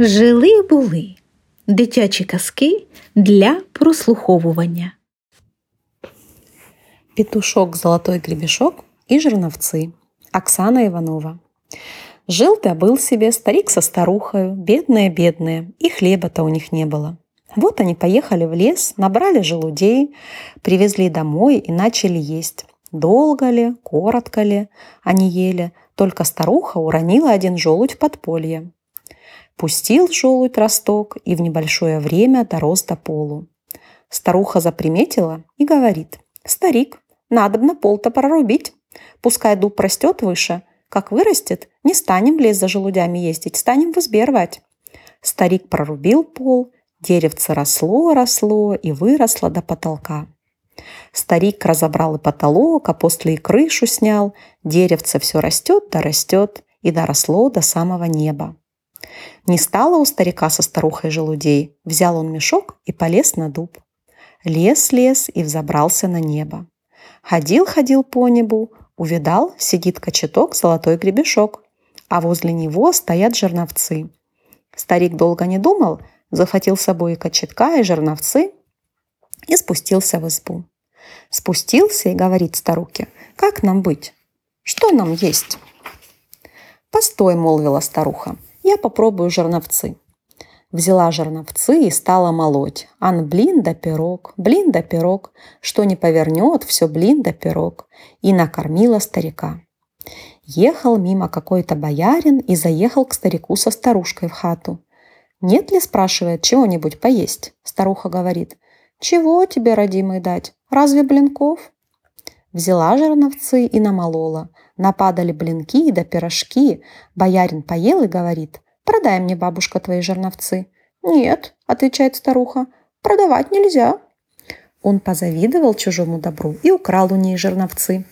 Жили були дитячі казки для прослуховування. Петушок, золотой гребешок и жерновцы. Оксана Иванова. Жил да был себе старик со старухою, бедные-бедные, и хлеба-то у них не было. Вот они поехали в лес, набрали желудей, привезли домой и начали есть. Долго ли, коротко ли они ели, только старуха уронила один желудь в подполье. Пустил желудь росток и в небольшое время дорос до полу. Старуха заприметила и говорит, «Старик, надобно пол-то прорубить. Пускай дуб растет выше, как вырастет, не станем в лес за желудями ездить, станем в избе рвать». Старик прорубил пол, деревце росло, росло и выросло до потолка. Старик разобрал и потолок, а после и крышу снял. Деревце все растет да растет и доросло до самого неба. Не стало у старика со старухой желудей. Взял он мешок и полез на дуб. Лес, лес и взобрался на небо. Ходил-ходил по небу, увидал, сидит кочеток, золотой гребешок, а возле него стоят жерновцы. Старик долго не думал, захватил с собой и кочетка, и жерновцы, и спустился в избу. Спустился и говорит старухе, как нам быть? Что нам есть? «Постой», — молвила старуха, я попробую жерновцы. Взяла жерновцы и стала молоть. Ан блин да пирог, блин да пирог. Что не повернет, все блин да пирог. И накормила старика. Ехал мимо какой-то боярин и заехал к старику со старушкой в хату. «Нет ли, — спрашивает, — чего-нибудь поесть?» Старуха говорит, «Чего тебе, родимый, дать? Разве блинков?» Взяла жерновцы и намолола. Нападали блинки да пирожки. Боярин поел и говорит, «Продай мне, бабушка, твои жерновцы». «Нет», — отвечает старуха, «продавать нельзя». Он позавидовал чужому добру и украл у ней жерновцы.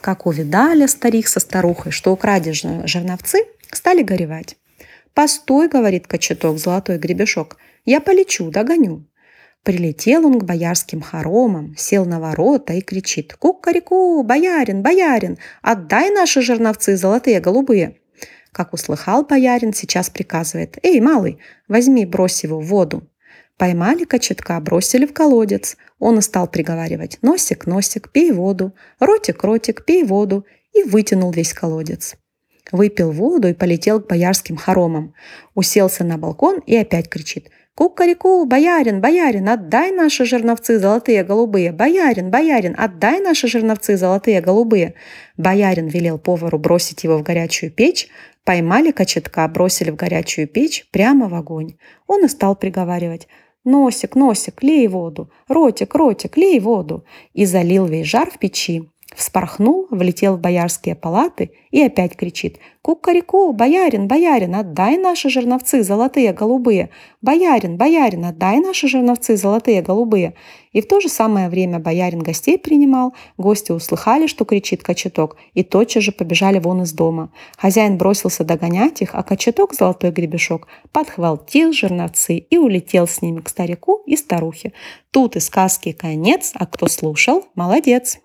Как увидали старик со старухой, что укради жерновцы, стали горевать. «Постой», — говорит кочеток, золотой гребешок, «я полечу, догоню». Прилетел он к боярским хоромам, сел на ворота и кричит «Кукареку, боярин, боярин, отдай наши жерновцы золотые голубые!» Как услыхал боярин, сейчас приказывает «Эй, малый, возьми, брось его в воду». Поймали кочетка, бросили в колодец. Он и стал приговаривать «Носик, носик, пей воду, ротик, ротик, пей воду» и вытянул весь колодец. Выпил воду и полетел к боярским хоромам. Уселся на балкон и опять кричит – Кукареку, боярин, боярин, отдай наши жерновцы золотые голубые. Боярин, боярин, отдай наши жерновцы золотые голубые. Боярин велел повару бросить его в горячую печь. Поймали кочетка, бросили в горячую печь прямо в огонь. Он и стал приговаривать. «Носик, носик, лей воду! Ротик, ротик, лей воду!» И залил весь жар в печи. Вспорхнул, влетел в боярские палаты и опять кричит «Кукареку, боярин, боярин, отдай наши жерновцы золотые, голубые! Боярин, боярин, отдай наши жерновцы золотые, голубые!» И в то же самое время боярин гостей принимал, гости услыхали, что кричит кочеток, и тотчас же побежали вон из дома. Хозяин бросился догонять их, а кочеток, золотой гребешок, подхватил жерновцы и улетел с ними к старику и старухе. Тут и сказки конец, а кто слушал, молодец.